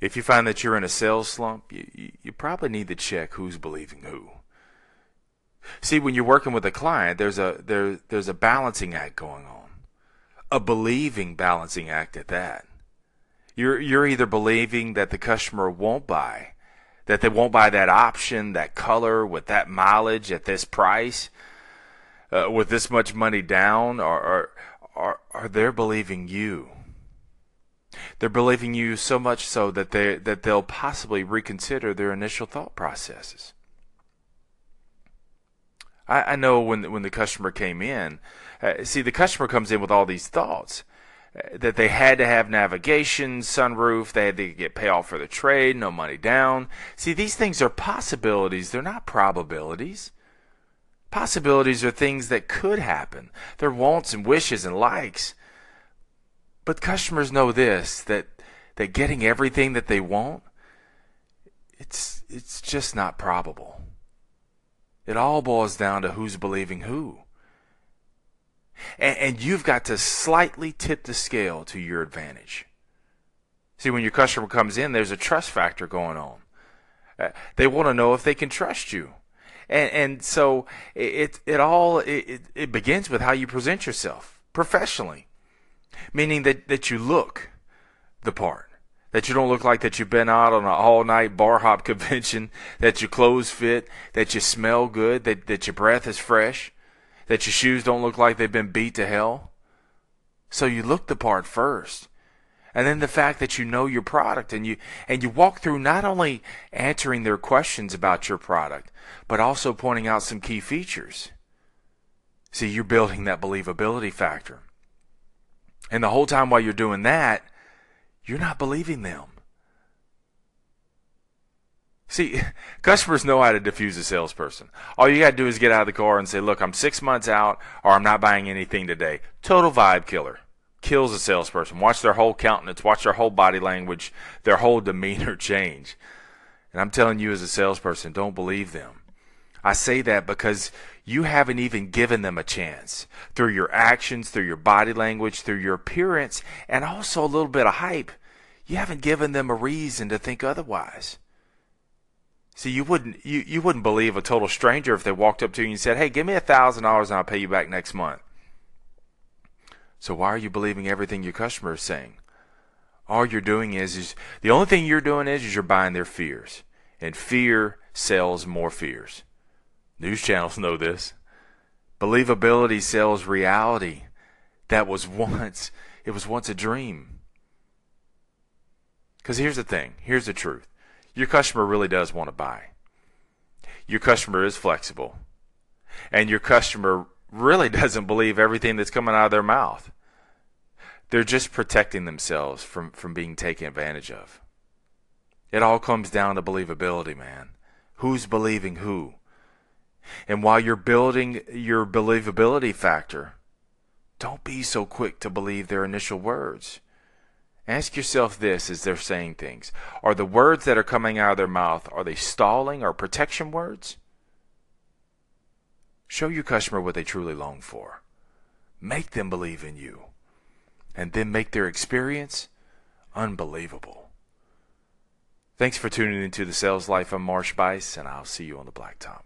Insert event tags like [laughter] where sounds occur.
If you find that you're in a sales slump, you, you, probably need to check who's believing who. See, when you're working with a client, there's a there there's a balancing act going on. A believing balancing act at that. You're you're either believing that the customer won't buy, that they won't buy that option, that color with that mileage at this price, uh, with this much money down, or, or or are they're believing you? They're believing you so much so that they that they'll possibly reconsider their initial thought processes. I, I know when when the customer came in, uh, see the customer comes in with all these thoughts uh, that they had to have navigation, sunroof, they had to get payoff for the trade, no money down. See, these things are possibilities; they're not probabilities. Possibilities are things that could happen. They're wants and wishes and likes. But customers know this that that getting everything that they want it's it's just not probable. It all boils down to who's believing who. And, and you've got to slightly tip the scale to your advantage. See, when your customer comes in, there's a trust factor going on. Uh, they want to know if they can trust you. And, and so it, it all it, it begins with how you present yourself professionally meaning that, that you look the part. That you don't look like that you've been out on an all night bar hop [laughs] convention, that your clothes fit, that you smell good, that, that your breath is fresh, that your shoes don't look like they've been beat to hell. So you look the part first. And then the fact that you know your product and you and you walk through not only answering their questions about your product, but also pointing out some key features. See, you're building that believability factor. And the whole time while you're doing that, you're not believing them. See, [laughs] customers know how to diffuse a salesperson. All you got to do is get out of the car and say, look, I'm six months out or I'm not buying anything today. Total vibe killer. Kills a salesperson. Watch their whole countenance, watch their whole body language, their whole demeanor [laughs] change. And I'm telling you as a salesperson, don't believe them. I say that because you haven't even given them a chance through your actions, through your body language, through your appearance, and also a little bit of hype. You haven't given them a reason to think otherwise. See, you wouldn't you, you wouldn't believe a total stranger if they walked up to you and said, "Hey, give me a thousand dollars and I'll pay you back next month." So why are you believing everything your customer is saying? All you're doing is is the only thing you're doing is, is you're buying their fears, and fear sells more fears. News channels know this. Believability sells reality that was once it was once a dream. Cuz here's the thing, here's the truth. Your customer really does want to buy. Your customer is flexible. And your customer really [laughs] doesn't believe everything that's coming out of their mouth. They're just protecting themselves from, from being taken advantage of. It all comes down to believability, man. Who's believing who? And while you're building your believability factor, don't be so quick to believe their initial words. Ask yourself this as they're saying things. Are the words that are coming out of their mouth, are they stalling or protection words? Show your customer what they truly long for. Make them believe in you. And then make their experience unbelievable. Thanks for tuning into the Sales Life. I'm Marsh Buice, and I'll see you on the blacktop.